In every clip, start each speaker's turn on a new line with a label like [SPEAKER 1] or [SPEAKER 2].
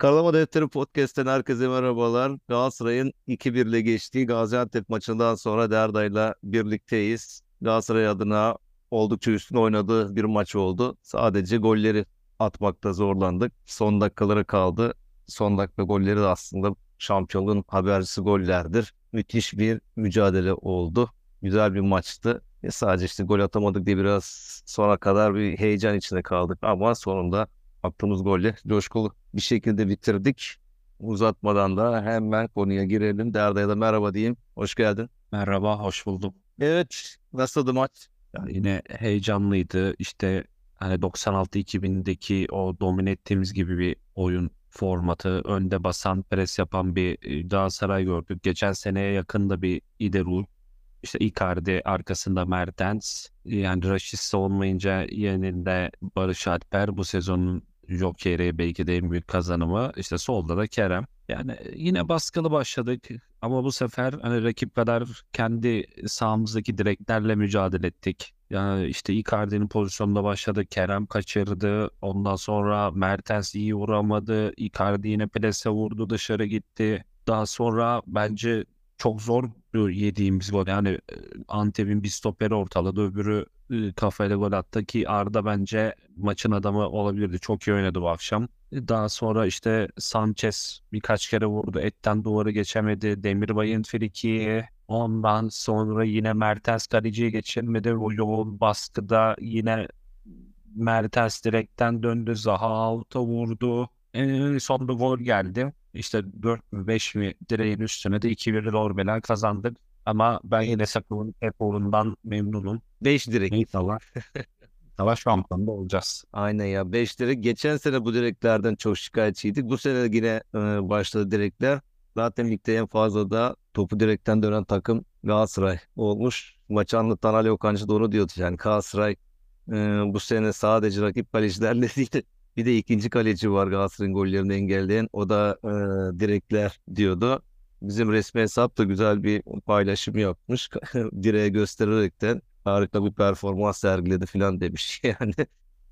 [SPEAKER 1] Karalama Defteri Podcast'ten herkese merhabalar. Galatasaray'ın 2-1 ile geçtiği Gaziantep maçından sonra Derda'yla birlikteyiz. Galatasaray adına oldukça üstün oynadığı bir maç oldu. Sadece golleri atmakta zorlandık. Son dakikaları kaldı. Son dakika golleri de aslında şampiyonluğun habercisi gollerdir. Müthiş bir mücadele oldu. Güzel bir maçtı. E sadece işte gol atamadık diye biraz sona kadar bir heyecan içinde kaldık. Ama sonunda attığımız golle coşkulu bir şekilde bitirdik. Uzatmadan da hemen konuya girelim. Derda'ya da merhaba diyeyim. Hoş geldin.
[SPEAKER 2] Merhaba, hoş buldum.
[SPEAKER 1] Evet, nasıldı maç?
[SPEAKER 2] Yani yine heyecanlıydı. İşte hani 96-2000'deki o domine ettiğimiz gibi bir oyun formatı, önde basan, pres yapan bir e, Galatasaray gördük. Geçen seneye yakında bir İderul, işte Icardi arkasında Mertens, yani Raşit olmayınca yeninde Barış Alper bu sezonun Joker'i belki de en büyük kazanımı. İşte solda da Kerem. Yani yine baskılı başladık ama bu sefer hani rakip kadar kendi sahamızdaki direklerle mücadele ettik. Yani işte Icardi'nin pozisyonunda başladı. Kerem kaçırdı. Ondan sonra Mertens iyi vuramadı. Icardi yine plase vurdu dışarı gitti. Daha sonra bence çok zor yediğimiz gol. Yani Antep'in bir stoperi ortaladı. Öbürü kafayla gol attı ki Arda bence maçın adamı olabilirdi. Çok iyi oynadı bu akşam. Daha sonra işte Sanchez birkaç kere vurdu. Etten duvarı geçemedi. Demirbay'ın friki. Ondan sonra yine Mertens kaleciye geçemedi. O yoğun baskıda yine Mertens direkten döndü. Zaha out'a vurdu. En sonunda gol geldi. İşte 4 mü 5 mi direğin üstüne de 2-1 Lorbelen kazandık. Ama ben yine Sakıv'ın eforundan memnunum.
[SPEAKER 1] 5 direk.
[SPEAKER 2] İnşallah. Savaş şampiyonunda olacağız.
[SPEAKER 1] Aynen ya 5 direk. Geçen sene bu direklerden çok şikayetçiydik. Bu sene yine e, başladı direkler. Zaten ligde en fazla da topu direkten dönen takım Galatasaray olmuş. Maçı anlatan Ali Okancı da onu diyordu. Yani Galatasaray e, bu sene sadece rakip kalecilerle değil bir de ikinci kaleci var Galatasaray'ın gollerini engelleyen. O da e, direkler diyordu. Bizim resmi hesap da güzel bir paylaşım yapmış. Direğe göstererekten harika bir performans sergiledi falan demiş. Yani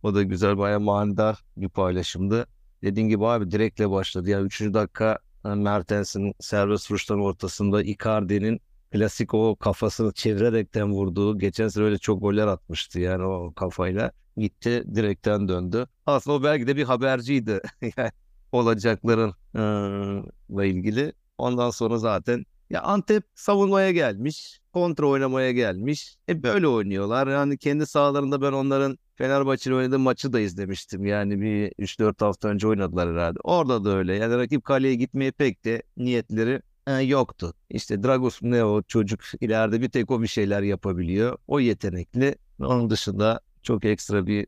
[SPEAKER 1] o da güzel bayağı manidar bir paylaşımdı. Dediğim gibi abi direkle başladı. Yani 3. dakika e, Mertens'in serbest vuruşların ortasında Icardi'nin klasik o kafasını çevirerekten vurduğu geçen sene öyle çok goller atmıştı yani o kafayla gitti direkten döndü. Aslında o belki de bir haberciydi yani olacakların ıı, ilgili. Ondan sonra zaten ya Antep savunmaya gelmiş, kontra oynamaya gelmiş. E böyle oynuyorlar. Yani kendi sahalarında ben onların Fenerbahçe'yle oynadığı maçı da izlemiştim. Yani bir 3-4 hafta önce oynadılar herhalde. Orada da öyle. Yani rakip kaleye gitmeye pek de niyetleri e, yoktu. İşte Dragos ne o çocuk ileride bir tek o bir şeyler yapabiliyor. O yetenekli. Onun dışında çok ekstra bir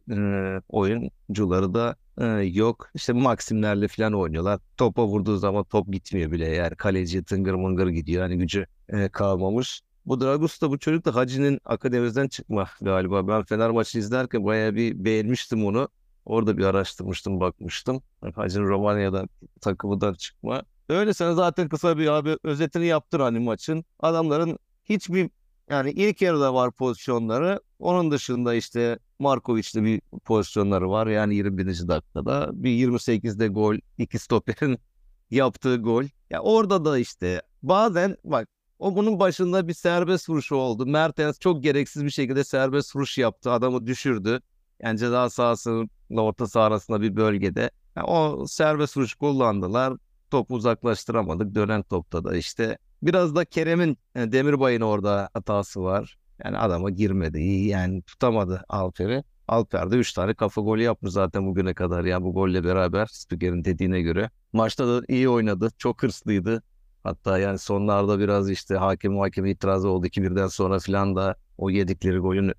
[SPEAKER 1] e, oyuncuları da e, yok. İşte Maksimlerle falan oynuyorlar. Topa vurduğu zaman top gitmiyor bile. Yani kaleci tıngır mıngır gidiyor. Yani gücü e, kalmamış. Bu Dragus da bu çocuk da Hacı'nın akademiden çıkma galiba. Ben Fener maçı izlerken bayağı bir beğenmiştim onu. Orada bir araştırmıştım, bakmıştım. Hacı'nın Romanya'dan takımından çıkma. Öyle sana zaten kısa bir abi özetini yaptır hani maçın. Adamların hiçbir yani ilk yarıda var pozisyonları. Onun dışında işte Markovic'de bir pozisyonları var. Yani 21. dakikada. Bir 28'de gol. iki stoperin yaptığı gol. Ya orada da işte bazen bak o bunun başında bir serbest vuruşu oldu. Mertens çok gereksiz bir şekilde serbest vuruş yaptı. Adamı düşürdü. Yani ceza sahasının orta saha arasında bir bölgede. Yani o serbest vuruş kullandılar. Topu uzaklaştıramadık. Dönen topta da işte biraz da Kerem'in yani Demirbay'ın orada hatası var. Yani adama girmedi. Yani tutamadı Alper'i. Alper de 3 tane kafa golü yapmış zaten bugüne kadar. Yani bu golle beraber Spiker'in dediğine göre. Maçta da iyi oynadı. Çok hırslıydı. Hatta yani sonlarda biraz işte hakem hakem itirazı oldu ki birden sonra filan da o yedikleri golün e,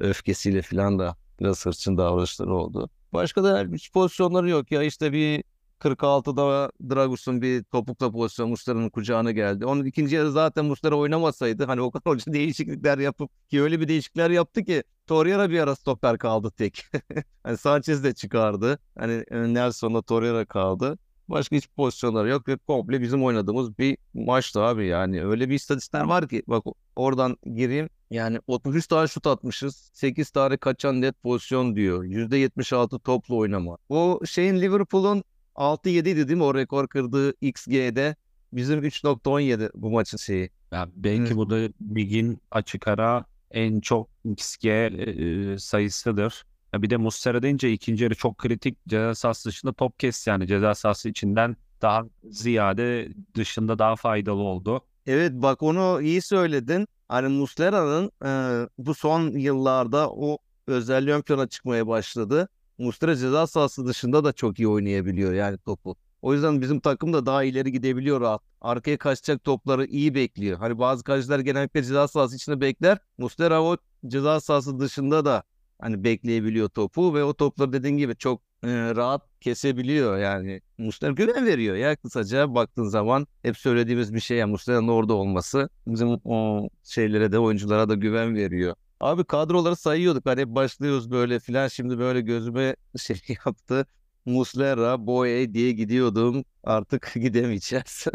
[SPEAKER 1] öfkesiyle falan da biraz hırçın davranışları oldu. Başka da hiç pozisyonları yok ya işte bir 46'da Dragus'un bir topukla pozisyon Muslera'nın kucağına geldi. Onun ikinci yarı zaten Muslera oynamasaydı hani Okan Hoca değişiklikler yapıp ki öyle bir değişiklikler yaptı ki Torreira bir ara stoper kaldı tek. hani Sanchez de çıkardı. Hani e, Nelson'la Torreira kaldı. Başka hiç pozisyonları yok ve komple bizim oynadığımız bir maçtı abi yani. Öyle bir istatistikler var ki bak oradan gireyim. Yani 33 tane şut atmışız. 8 tane kaçan net pozisyon diyor. %76 toplu oynama. O şeyin Liverpool'un 6-7 idi değil mi o rekor kırdığı XG'de? Bizim 3.17 bu maçın şeyi.
[SPEAKER 2] Ya belki bu da ligin açık ara en çok XG e, sayısıdır. Ya bir de Muslera deyince ikinci yarı çok kritik ceza sahası dışında top kes yani ceza sahası içinden daha ziyade dışında daha faydalı oldu.
[SPEAKER 1] Evet bak onu iyi söyledin. Hani Muslera'nın e, bu son yıllarda o özelliği ön plana çıkmaya başladı. Muslera ceza sahası dışında da çok iyi oynayabiliyor yani topu. O yüzden bizim takım da daha ileri gidebiliyor rahat. Arkaya kaçacak topları iyi bekliyor. Hani bazı kaleciler genellikle ceza sahası içinde bekler. Muslera o ceza sahası dışında da hani bekleyebiliyor topu ve o topları dediğin gibi çok e, rahat kesebiliyor yani. Muslera güven veriyor ya kısaca baktığın zaman hep söylediğimiz bir şey ya Muslera'nın orada olması bizim o şeylere de oyunculara da güven veriyor. Abi kadroları sayıyorduk hani başlıyoruz böyle filan şimdi böyle gözüme şey yaptı. Muslera, Boye diye gidiyordum artık gidemeyeceğiz.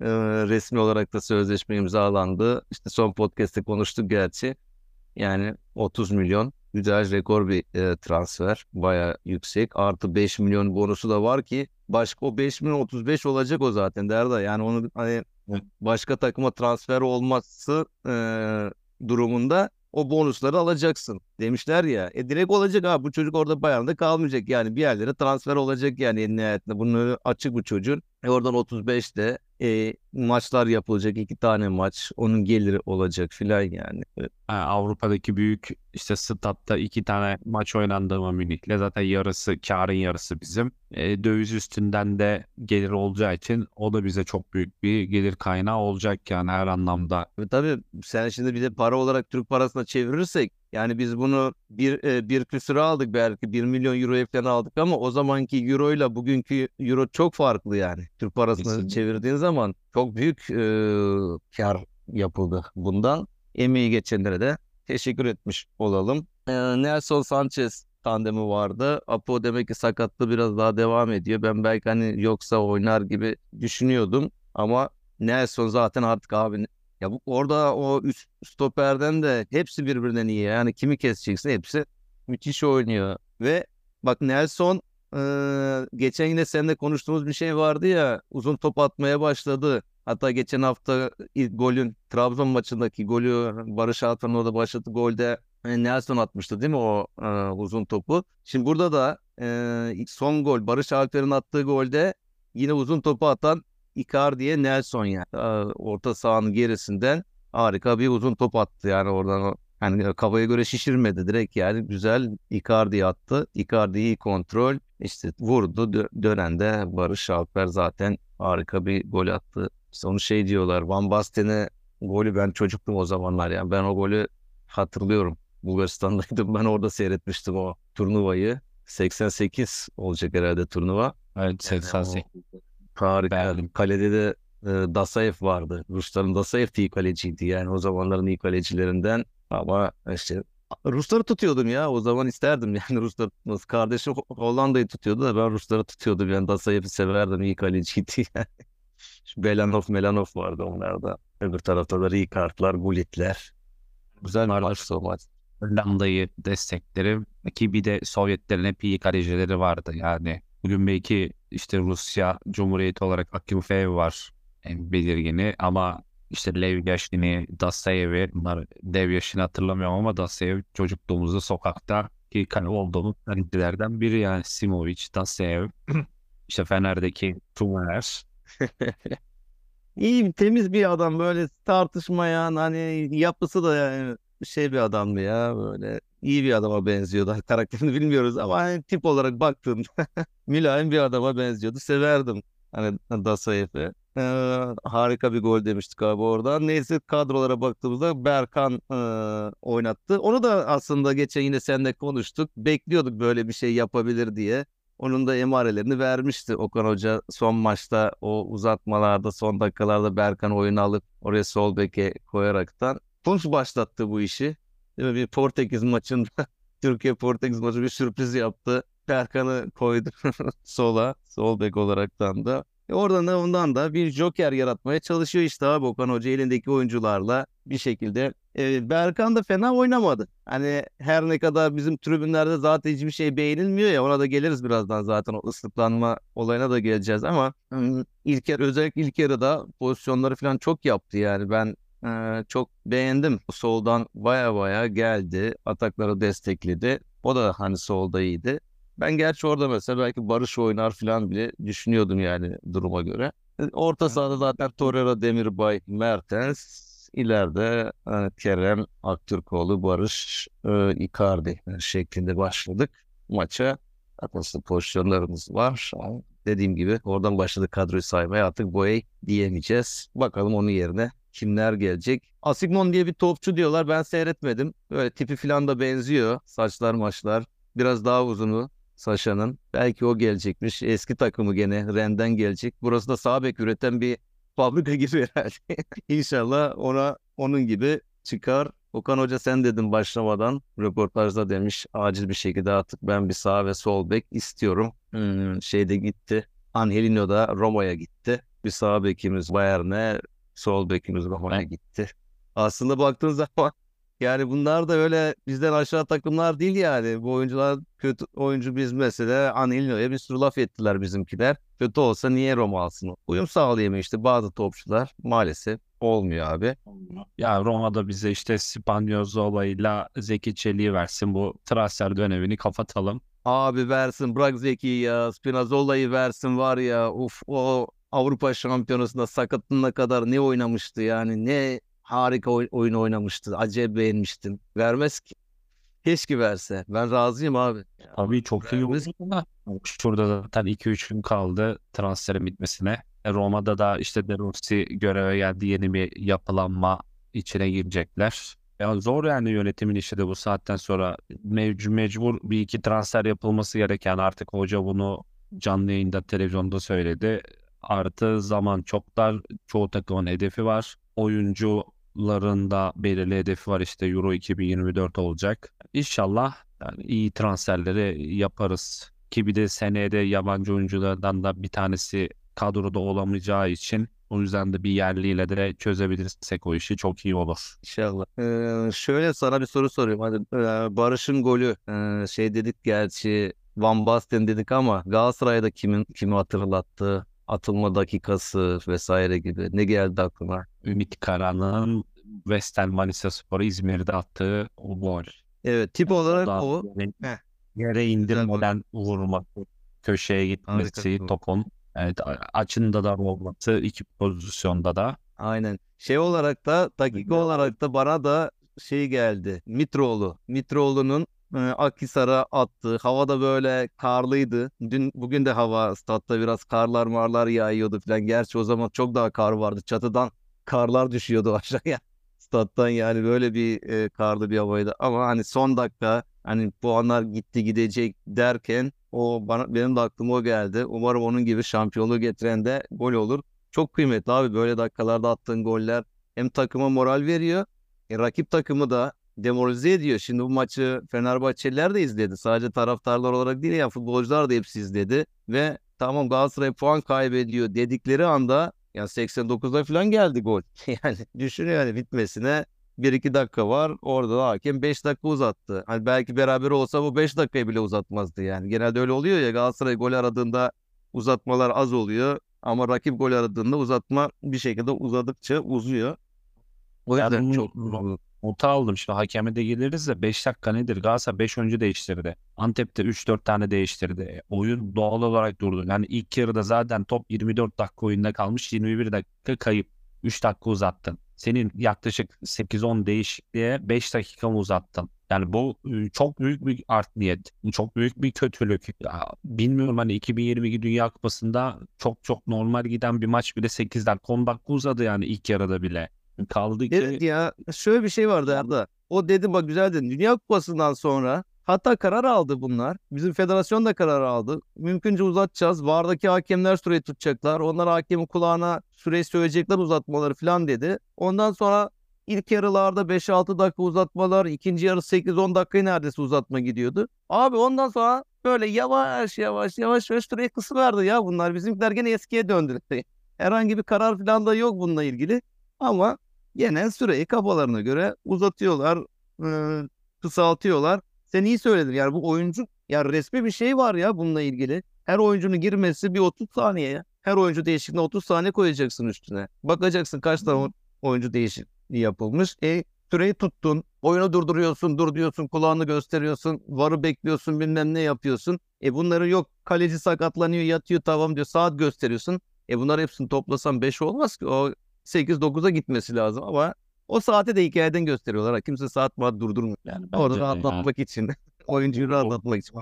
[SPEAKER 1] Ee, resmi olarak da sözleşme imzalandı. İşte son podcast'te konuştuk gerçi. Yani 30 milyon güzel rekor bir e, transfer. Baya yüksek. Artı 5 milyon bonusu da var ki başka o 5 milyon 35 olacak o zaten Derda. Yani onu hani başka takıma transfer olması e, durumunda o bonusları alacaksın demişler ya. E direkt olacak abi bu çocuk orada Bayern'de kalmayacak yani bir yerlere transfer olacak yani en nihayetinde. Önü açık bu çocuğun. E oradan 35'te e, maçlar yapılacak iki tane maç onun geliri olacak filan yani. E,
[SPEAKER 2] Avrupa'daki büyük işte statta iki tane maç oynandı mı Münih'le zaten yarısı karın yarısı bizim. E, döviz üstünden de gelir olacağı için o da bize çok büyük bir gelir kaynağı olacak yani her anlamda.
[SPEAKER 1] Ve tabii sen şimdi bir de para olarak Türk parasına çevirirsek yani biz bunu bir, e, bir küsüre aldık belki 1 milyon euroya falan aldık ama o zamanki euro ile bugünkü euro çok farklı yani. Türk parasına
[SPEAKER 2] Kesinlikle.
[SPEAKER 1] çevirdiğin zaman çok büyük e, kar yapıldı bundan. Emeği geçenlere de teşekkür etmiş olalım. E, Nelson Sanchez tandemi vardı. Apo demek ki sakatlığı biraz daha devam ediyor. Ben belki hani yoksa oynar gibi düşünüyordum ama Nelson zaten artık abi ya bu orada o üst stoperden de hepsi birbirinden iyi. Yani kimi keseceksin hepsi müthiş oynuyor. Ve bak Nelson eee, geçen yine seninle konuştuğumuz bir şey vardı ya uzun top atmaya başladı. Hatta geçen hafta ilk golün Trabzon maçındaki golü Barış Alper'in orada başladı golde e, Nelson atmıştı değil mi o e, uzun topu. Şimdi burada da e, son gol Barış Alper'in attığı golde yine uzun topu atan Icardi'ye Nelson yani. Aa, Orta sahanın gerisinden harika bir uzun top attı yani oradan o hani kafaya göre şişirmedi direkt yani güzel Icardi attı. Icardi iyi kontrol işte vurdu dö- dönende Barış Alper zaten harika bir gol attı. İşte onu şey diyorlar Van Basten'e golü ben çocuktum o zamanlar yani ben o golü hatırlıyorum. Bulgaristan'daydım ben orada seyretmiştim o turnuvayı. 88 olacak herhalde turnuva.
[SPEAKER 2] Evet
[SPEAKER 1] Yani
[SPEAKER 2] 88.
[SPEAKER 1] o- Harika.
[SPEAKER 2] Beğendim.
[SPEAKER 1] Kalede de e, Dasaev vardı. Rusların Dasaev de iyi kaleciydi. Yani o zamanların iyi kalecilerinden. Ama işte Rusları tutuyordum ya. O zaman isterdim yani Rusları tutması. Kardeşim Ho- Hollanda'yı tutuyordu da ben Rusları tutuyordum. Yani Dasaev'i severdim. iyi kaleciydi yani. Belanov, Melanov vardı onlarda. Öbür tarafta da Ricard'lar, Gullit'ler. Güzel maçtı o maç.
[SPEAKER 2] Hollanda'yı desteklerim ki bir de Sovyetlerin hep iyi kalecileri vardı yani. Bugün belki işte Rusya Cumhuriyeti olarak Akinfeev var en belirgini ama işte Lev Yashin'i, Dasayev'i bunlar dev yaşını hatırlamıyorum ama Dasayev çocukluğumuzda sokakta ki kale olduğumuz kalecilerden biri yani Simovic, Dasayev işte Fener'deki Tumer
[SPEAKER 1] İyi temiz bir adam böyle tartışmayan hani yapısı da yani şey bir adamdı ya böyle iyi bir adama benziyordu. Karakterini bilmiyoruz ama hani tip olarak baktığımda mülayim bir adama benziyordu. Severdim. Hani Dasayev'e. Harika bir gol demiştik abi oradan. Neyse kadrolara baktığımızda Berkan e, oynattı. Onu da aslında geçen yine seninle konuştuk. Bekliyorduk böyle bir şey yapabilir diye. Onun da emarelerini vermişti Okan Hoca son maçta o uzatmalarda son dakikalarda Berkan oyunu alıp oraya sol beke koyaraktan. Tunç başlattı bu işi. Değil mi? Bir Portekiz maçında Türkiye Portekiz maçı bir sürpriz yaptı. Berkan'ı koydu sola, sol bek olaraktan da. E oradan da ondan da bir joker yaratmaya çalışıyor işte abi Okan Hoca elindeki oyuncularla bir şekilde. E, Berkan da fena oynamadı. Hani her ne kadar bizim tribünlerde zaten hiçbir şey beğenilmiyor ya ona da geliriz birazdan zaten o ıslıklanma olayına da geleceğiz ama ilk yarı özellikle ilk yarıda pozisyonları falan çok yaptı yani ben e, çok beğendim. Soldan baya baya geldi atakları destekledi. O da hani solda iyiydi. Ben gerçi orada mesela belki Barış oynar falan bile düşünüyordum yani duruma göre. E, Orta sahada zaten Torreira, Demirbay, Mertens, ileride e, Kerem, Aktürkoğlu, Barış, e, Icardi şeklinde başladık maça. Aslında pozisyonlarımız var. Dediğim gibi oradan başladı kadroyu saymaya artık Boey diyemeyeceğiz. Bakalım onun yerine kimler gelecek. Asignon diye bir topçu diyorlar ben seyretmedim. Böyle tipi falan da benziyor. Saçlar maçlar biraz daha uzunu. Saşa'nın. Belki o gelecekmiş. Eski takımı gene Ren'den gelecek. Burası da sağ bek üreten bir fabrika gibi herhalde. İnşallah ona onun gibi çıkar. Okan Hoca sen dedin başlamadan röportajda demiş acil bir şekilde artık ben bir sağ ve sol bek istiyorum. Hmm, şeyde gitti. Angelino da Roma'ya gitti. Bir sağ bekimiz Bayern'e, sol bekimiz Roma'ya gitti. Aslında baktığın zaman yani bunlar da öyle bizden aşağı takımlar değil yani. Bu oyuncular kötü oyuncu biz mesela Angelino'ya bir sürü laf ettiler bizimkiler. Kötü olsa niye Roma alsın? Uyum sağlayamıyor işte bazı topçular maalesef olmuyor abi.
[SPEAKER 2] Ya Roma'da bize işte Spanyolzola Zeki Çelik'i versin bu transfer dönemini kapatalım.
[SPEAKER 1] Abi versin bırak Zeki'yi ya Spinazzola'yı versin var ya uf o Avrupa Şampiyonası'nda sakatlığına kadar ne oynamıştı yani ne harika oy- oyun oynamıştı. Acayip beğenmiştim. Vermez ki. Keşke verse. Ben razıyım abi.
[SPEAKER 2] Tabii çok iyi oldu da şurada zaten 2-3 gün kaldı transferin bitmesine. E, Roma'da da işte De Rossi göreve geldi. Yeni bir yapılanma içine girecekler. Ya zor yani yönetimin işi de bu saatten sonra mevcu mecbur bir iki transfer yapılması gereken artık hoca bunu canlı yayında televizyonda söyledi. Artı zaman çok dar. Çoğu takımın hedefi var. Oyuncuların da belirli hedefi var işte Euro 2024 olacak. İnşallah yani iyi transferleri yaparız. Ki bir de seneye de yabancı oyunculardan da bir tanesi kadroda olamayacağı için o yüzden de bir yerliyle de çözebilirsek o işi çok iyi olur.
[SPEAKER 1] İnşallah. Ee, şöyle sana bir soru sorayım. Hadi e, Barış'ın golü e, şey dedik gerçi Van Basten dedik ama Galatasaray'da kimin kimi hatırlattı? Atılma dakikası vesaire gibi. Ne geldi aklına?
[SPEAKER 2] Ümit Kara'nın West Ham Manisa Spor'u İzmir'de attığı o gol.
[SPEAKER 1] Evet tip olarak
[SPEAKER 2] Daha
[SPEAKER 1] o.
[SPEAKER 2] yere, yere indirmeden vurması, köşeye gitmesi
[SPEAKER 1] Harika.
[SPEAKER 2] topun. Evet, açında da olması iki pozisyonda da.
[SPEAKER 1] Aynen. Şey olarak da dakika olarak da bana da şey geldi. Mitroğlu. Mitroğlu'nun e, Akhisar'a attığı havada böyle karlıydı. Dün bugün de hava statta biraz karlar marlar yağıyordu falan. Gerçi o zaman çok daha kar vardı. Çatıdan karlar düşüyordu aşağıya. Stat'tan yani böyle bir e, karlı bir havaydı. Ama hani son dakika hani puanlar gitti gidecek derken o bana benim de aklıma o geldi. Umarım onun gibi şampiyonluğu getiren de gol olur. Çok kıymetli abi böyle dakikalarda attığın goller hem takıma moral veriyor. E, rakip takımı da demoralize ediyor. Şimdi bu maçı Fenerbahçeliler de izledi. Sadece taraftarlar olarak değil ya futbolcular da hepsi izledi. Ve tamam Galatasaray puan kaybediyor dedikleri anda yani 89'da falan geldi gol. Yani düşünüyor yani bitmesine 1-2 dakika var. Orada da hakem 5 dakika uzattı. Hani belki beraber olsa bu 5 dakikayı bile uzatmazdı yani. Genelde öyle oluyor ya Galatasaray gol aradığında uzatmalar az oluyor. Ama rakip gol aradığında uzatma bir şekilde uzadıkça uzuyor. O yüzden
[SPEAKER 2] bunu-
[SPEAKER 1] çok
[SPEAKER 2] Nota aldım şimdi hakeme de geliriz de 5 dakika nedir? Galatasaray 5 önce değiştirdi. Antep'te 3-4 tane değiştirdi. E, Oyun doğal olarak durdu. Yani ilk yarıda zaten top 24 dakika oyunda kalmış. 21 dakika kayıp. 3 dakika uzattın. Senin yaklaşık 8-10 değişikliğe 5 dakika mı uzattın? Yani bu e, çok büyük bir art niyet. Çok büyük bir kötülük. Ya, bilmiyorum hani 2022 Dünya Kupası'nda çok çok normal giden bir maç bile 8 dakika 10 dakika uzadı yani ilk yarıda bile. Kaldı ki
[SPEAKER 1] Evet ya şöyle bir şey vardı Arda. O dedi bak güzel dedi. Dünya Kupası'ndan sonra hatta karar aldı bunlar. Bizim federasyon da karar aldı. Mümkünce uzatacağız. VAR'daki hakemler süreyi tutacaklar. Onlar hakemin kulağına süreyi söyleyecekler uzatmaları falan dedi. Ondan sonra ilk yarılarda 5-6 dakika uzatmalar, ikinci yarı 8-10 dakikayı neredeyse uzatma gidiyordu. Abi ondan sonra böyle yavaş yavaş yavaş yavaş süreyi kısıverdi ya bunlar. Bizimkiler gene eskiye döndü. Herhangi bir karar falan da yok bununla ilgili. Ama gene süreyi kafalarına göre uzatıyorlar, kısaltıyorlar. Sen iyi söyledin yani bu oyuncu ya resmi bir şey var ya bununla ilgili. Her oyuncunun girmesi bir 30 saniye ya. Her oyuncu değişikliğine 30 saniye koyacaksın üstüne. Bakacaksın kaç tane oyuncu değişikliği yapılmış. E süreyi tuttun. Oyunu durduruyorsun, dur diyorsun, kulağını gösteriyorsun, varı bekliyorsun, bilmem ne yapıyorsun. E bunları yok kaleci sakatlanıyor, yatıyor tamam diyor, saat gösteriyorsun. E bunlar hepsini toplasan 5 olmaz ki. O 8-9'a gitmesi lazım ama o saati de hikayeden gösteriyorlar. Kimse saat maat durdurmuyor.
[SPEAKER 2] yani
[SPEAKER 1] Orada
[SPEAKER 2] bence yani
[SPEAKER 1] rahatlatmak için. Oyuncuyu rahatlatmak için.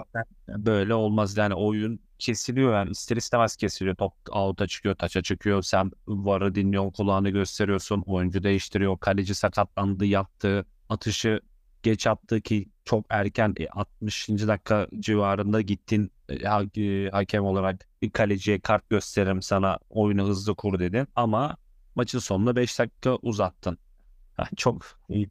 [SPEAKER 2] böyle olmaz yani oyun kesiliyor yani ister istemez kesiliyor. Top out'a çıkıyor, taça çıkıyor. Sen varı dinliyorsun, kulağını gösteriyorsun. Oyuncu değiştiriyor. Kaleci sakatlandı, yattı. Atışı geç attı ki çok erken e, 60. dakika civarında gittin e, ha- e, hakem olarak bir kaleciye kart gösteririm sana oyunu hızlı kur dedin ama maçın sonunda 5 dakika uzattın. Çok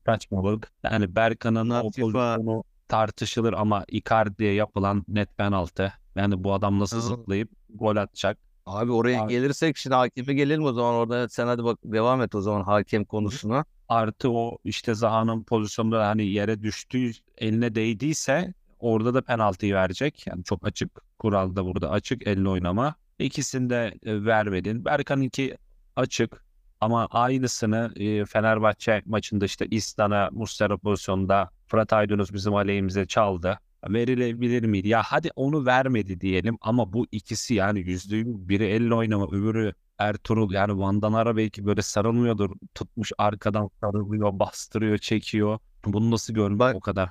[SPEAKER 2] saçmalık. Yani Berkan'ın pozisyonu tartışılır ama Icardi'ye yapılan net penaltı. Yani bu adam nasıl zıplayıp gol atacak?
[SPEAKER 1] Abi oraya
[SPEAKER 2] Abi.
[SPEAKER 1] gelirsek şimdi hakeme gelelim o zaman orada sen hadi bak devam et o zaman hakem konusuna.
[SPEAKER 2] Artı o işte Zaha'nın pozisyonda hani yere düştüğü eline değdiyse orada da penaltıyı verecek. Yani çok açık kuralda burada açık elle oynama. İkisini de e, vermedin. Berkan'ınki açık ama aynısını e, Fenerbahçe maçında işte İslan'a Muslera pozisyonda Fırat Aydınus bizim aleyhimize çaldı. Verilebilir miydi? Ya hadi onu vermedi diyelim ama bu ikisi yani yüzde yüz biri elle oynama öbürü Ertuğrul yani Van'dan ara belki böyle sarılmıyordur. Tutmuş arkadan sarılıyor, bastırıyor, çekiyor. Bunu nasıl görmek o kadar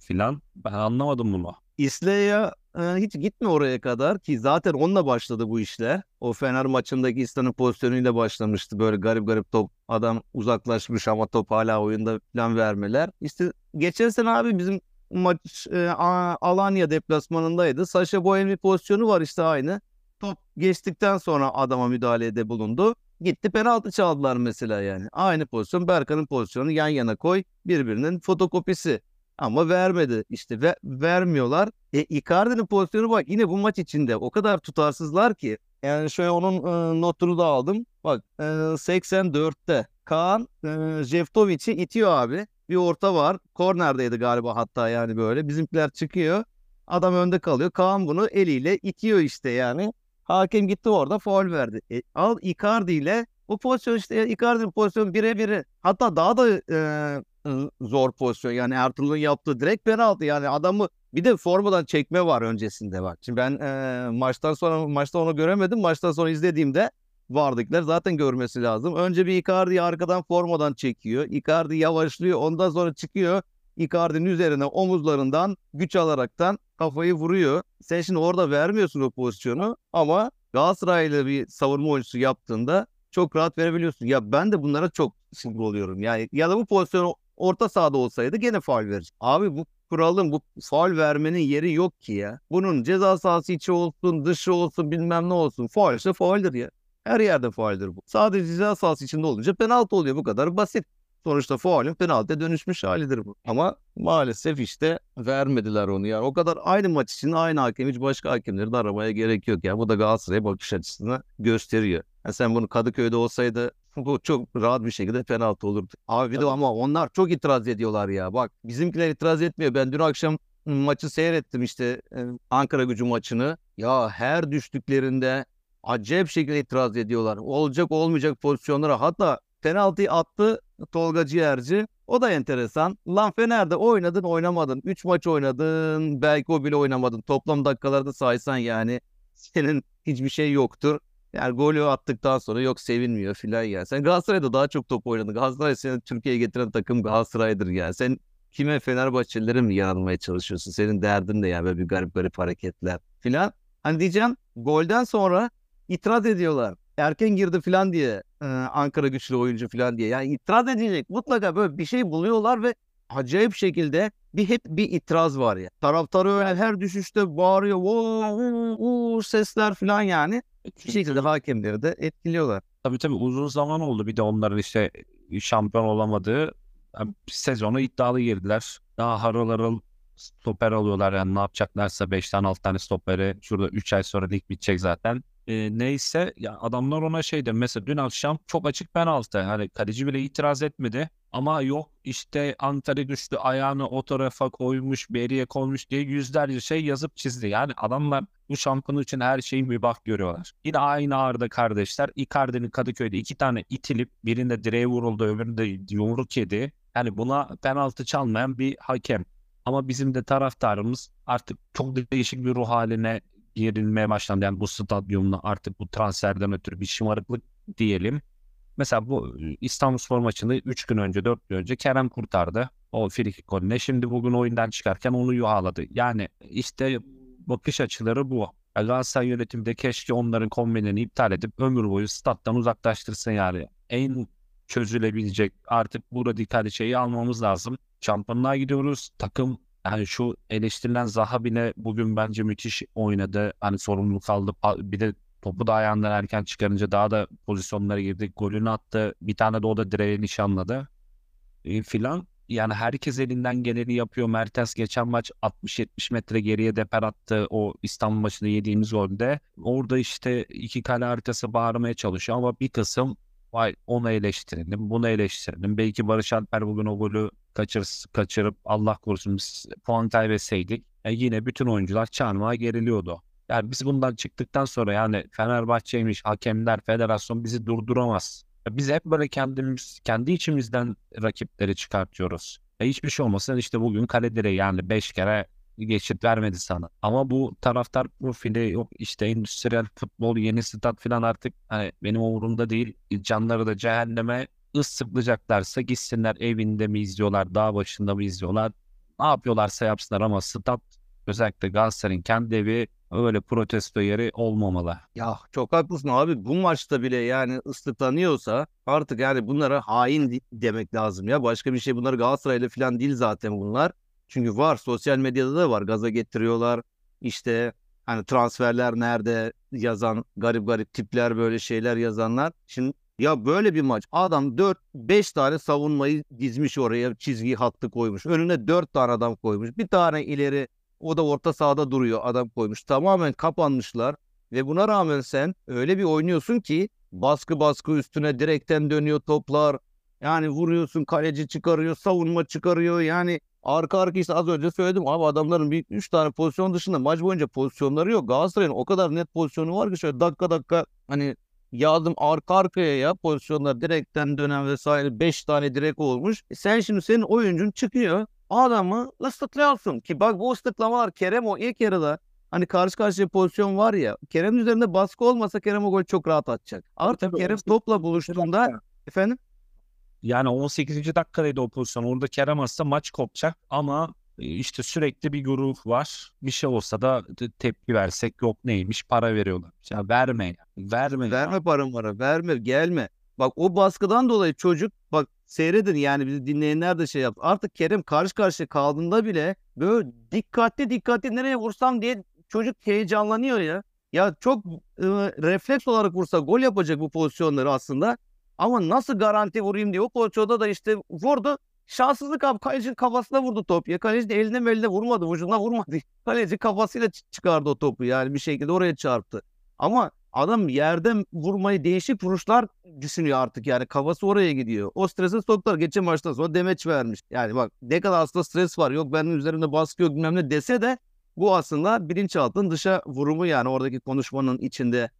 [SPEAKER 2] filan. Ben anlamadım bunu.
[SPEAKER 1] İsle'ye hiç gitme oraya kadar ki zaten onunla başladı bu işler. O Fener maçındaki İslam'ın pozisyonuyla başlamıştı. Böyle garip garip top adam uzaklaşmış ama top hala oyunda falan vermeler. İşte geçen sene abi bizim maç e, Alanya deplasmanındaydı. Saşa Boey'in bir pozisyonu var işte aynı. Top geçtikten sonra adama müdahalede bulundu. Gitti penaltı çaldılar mesela yani. Aynı pozisyon Berkan'ın pozisyonu yan yana koy birbirinin fotokopisi. Ama vermedi. İşte ve, vermiyorlar. E Icardi'nin pozisyonu bak yine bu maç içinde o kadar tutarsızlar ki. Yani şöyle onun e, notunu da aldım. Bak e, 84'te Kaan e, Jeftovic'i itiyor abi. Bir orta var. Kornerdeydi galiba hatta yani böyle. Bizimkiler çıkıyor. Adam önde kalıyor. Kaan bunu eliyle itiyor işte yani. Hakem gitti orada faul verdi. E, al Icardi ile bu pozisyon işte Icardi'nin pozisyonu birebiri. Hatta daha da e, zor pozisyon. Yani Ertuğrul'un yaptığı direkt penaltı. Yani adamı bir de formadan çekme var öncesinde bak. Şimdi ben e, maçtan sonra maçta onu göremedim. Maçtan sonra izlediğimde vardıklar zaten görmesi lazım. Önce bir Icardi'yi arkadan formadan çekiyor. Icardi yavaşlıyor. Ondan sonra çıkıyor. Icardi'nin üzerine omuzlarından güç alaraktan kafayı vuruyor. Sen şimdi orada vermiyorsun o pozisyonu ama Galatasaraylı bir savunma oyuncusu yaptığında çok rahat verebiliyorsun. Ya ben de bunlara çok sinir oluyorum. Yani ya da bu pozisyon orta sahada olsaydı gene faul verecek. Abi bu kuralın bu faul vermenin yeri yok ki ya. Bunun ceza sahası içi olsun, dışı olsun, bilmem ne olsun. Faul ise fauldür ya. Her yerde fauldür bu. Sadece ceza sahası içinde olunca penaltı oluyor. Bu kadar basit. Sonuçta faulün penaltıya dönüşmüş halidir bu. Ama maalesef işte vermediler onu. Yani o kadar aynı maç için aynı hakem hiç başka hakemleri de aramaya gerek yok. Yani bu da Galatasaray'a bakış açısını gösteriyor. Yani sen bunu Kadıköy'de olsaydı bu çok rahat bir şekilde penaltı olurdu. Abi bir de ama onlar çok itiraz ediyorlar ya. Bak bizimkiler itiraz etmiyor. Ben dün akşam maçı seyrettim işte Ankara gücü maçını. Ya her düştüklerinde acayip şekilde itiraz ediyorlar. Olacak olmayacak pozisyonlara hatta penaltıyı attı Tolga Ciğerci. O da enteresan. Lan Fener'de oynadın oynamadın. 3 maç oynadın. Belki o bile oynamadın. Toplam dakikalarda saysan yani senin hiçbir şey yoktur. Yani golü attıktan sonra yok sevinmiyor filan yani. Sen Galatasaray'da daha çok top oynadın. Galatasaray seni Türkiye'ye getiren takım Galatasaray'dır yani. Sen kime Fenerbahçelilere mi yanılmaya çalışıyorsun? Senin derdin de yani böyle bir garip garip hareketler filan. Hani diyeceğim golden sonra itiraz ediyorlar. Erken girdi filan diye e, Ankara güçlü oyuncu filan diye. Yani itiraz edecek mutlaka böyle bir şey buluyorlar ve acayip şekilde bir hep bir itiraz var ya. Taraftarı öyle her düşüşte bağırıyor. "Voo, voo, voo" sesler filan yani. Bir şekilde hakemleri de etkiliyorlar.
[SPEAKER 2] Tabii tabii uzun zaman oldu bir de onların işte şampiyon olamadığı yani sezonu iddialı girdiler. Daha harıl harıl stoper alıyorlar yani ne yapacaklarsa 5 tane 6 tane stoperi şurada 3 ay sonra lig bitecek zaten. Ee, neyse ya adamlar ona şeydir mesela dün akşam çok açık penaltı hani kaleci bile itiraz etmedi ama yok işte Ankara güçlü ayağını o tarafa koymuş beriye koymuş diye yüzlerce şey yazıp çizdi. Yani adamlar bu şampiyonluk için her şeyi mübah görüyorlar. Yine aynı ağırda kardeşler Icardi'nin Kadıköy'de iki tane itilip birinde direğe vuruldu öbüründe yumruk yedi. Yani buna penaltı çalmayan bir hakem. Ama bizim de taraftarımız artık çok değişik bir ruh haline girilmeye başlandı. Yani bu stadyumla artık bu transferden ötürü bir şımarıklık diyelim. Mesela bu İstanbulspor maçını 3 gün önce 4 gün önce Kerem kurtardı. O frikik golüne. Şimdi bugün oyundan çıkarken onu yuhaladı. Yani işte bakış açıları bu. Galatasaray yönetimi de keşke onların kombinlerini iptal edip ömür boyu stat'tan uzaklaştırsın yani. En çözülebilecek artık bu radikal şeyi almamız lazım. Şampiyonluğa gidiyoruz. Takım yani şu eleştirilen Zaha bile bugün bence müthiş oynadı. Hani sorumluluk aldı. Bir de topu da ayağından erken çıkarınca daha da pozisyonlara girdi. Golünü attı. Bir tane de o da direğe nişanladı. E, filan. Yani herkes elinden geleni yapıyor. Mertens geçen maç 60-70 metre geriye deper attı. O İstanbul maçında yediğimiz golde. Orada işte iki kale haritası bağırmaya çalışıyor ama bir kısım vay onu eleştirelim, bunu eleştirelim. Belki Barış Alper bugün o golü kaçır, kaçırıp Allah korusun biz puan kaybetseydik e yine bütün oyuncular çarmıha geriliyordu. Yani biz bundan çıktıktan sonra yani Fenerbahçe'ymiş, hakemler, federasyon bizi durduramaz. Biz hep böyle kendimiz, kendi içimizden rakipleri çıkartıyoruz. E hiçbir şey olmasın işte bugün kale direği yani 5 kere geçit vermedi sana. Ama bu taraftar profili yok işte endüstriyel futbol yeni stat falan artık hani benim umurumda değil. Canları da cehenneme ıslıklayacaklarsa gitsinler evinde mi izliyorlar, dağ başında mı izliyorlar. Ne yapıyorlarsa yapsınlar ama stat özellikle Galatasaray'ın kendi evi öyle protesto yeri olmamalı.
[SPEAKER 1] Ya çok haklısın abi. Bu maçta bile yani ıslıklanıyorsa artık yani bunlara hain demek lazım ya. Başka bir şey bunlar Galatasaray'la falan değil zaten bunlar. Çünkü var sosyal medyada da var gaza getiriyorlar. İşte hani transferler nerede yazan garip garip tipler böyle şeyler yazanlar. Şimdi ya böyle bir maç adam 4-5 tane savunmayı dizmiş oraya çizgi hattı koymuş. Önüne 4 tane adam koymuş. Bir tane ileri o da orta sahada duruyor adam koymuş. Tamamen kapanmışlar. Ve buna rağmen sen öyle bir oynuyorsun ki baskı baskı üstüne direkten dönüyor toplar. Yani vuruyorsun kaleci çıkarıyor savunma çıkarıyor yani arka arka işte az önce söyledim abi adamların bir 3 tane pozisyon dışında maç boyunca pozisyonları yok. Galatasaray'ın o kadar net pozisyonu var ki şöyle dakika dakika hani yazdım arka arkaya ya pozisyonlar direkten dönen vesaire 5 tane direk olmuş. E sen şimdi senin oyuncun çıkıyor adamı ıslıklıyorsun ki bak bu ıslıklamalar Kerem o ilk yarıda hani karşı karşıya pozisyon var ya Kerem'in üzerinde baskı olmasa Kerem o gol çok rahat atacak. Artık
[SPEAKER 2] Tabii,
[SPEAKER 1] Kerem
[SPEAKER 2] tabii.
[SPEAKER 1] topla buluştuğunda efendim
[SPEAKER 2] Yani 18. dakikadaydı o pozisyon. Orada Kerem atsa maç kopacak ama e, işte sürekli bir grup var. Bir şey olsa da te- tepki versek yok neymiş para veriyorlar. Ya verme ya. Verme. ya.
[SPEAKER 1] verme paramı verme gelme. Bak o baskıdan dolayı çocuk bak seyredin yani bizi dinleyenler de şey yaptı. Artık Kerem karşı karşıya kaldığında bile böyle dikkatli dikkatli nereye vursam diye çocuk heyecanlanıyor ya. Ya çok e, refleks olarak vursa gol yapacak bu pozisyonları aslında. Ama nasıl garanti vurayım diye o pozisyonda da işte vurdu. Şanssızlık abi kalecinin kafasına vurdu top. Ya kaleci de eline vurmadı. Vücuduna vurmadı. Kaleci kafasıyla çı- çıkardı o topu yani bir şekilde oraya çarptı. Ama adam yerden vurmayı değişik vuruşlar düşünüyor artık yani kafası oraya gidiyor. O stresi soktular geçen maçtan sonra demeç vermiş. Yani bak ne kadar aslında stres var yok benim üzerimde baskı yok bilmem ne dese de bu aslında bilinçaltının dışa vurumu yani oradaki konuşmanın içinde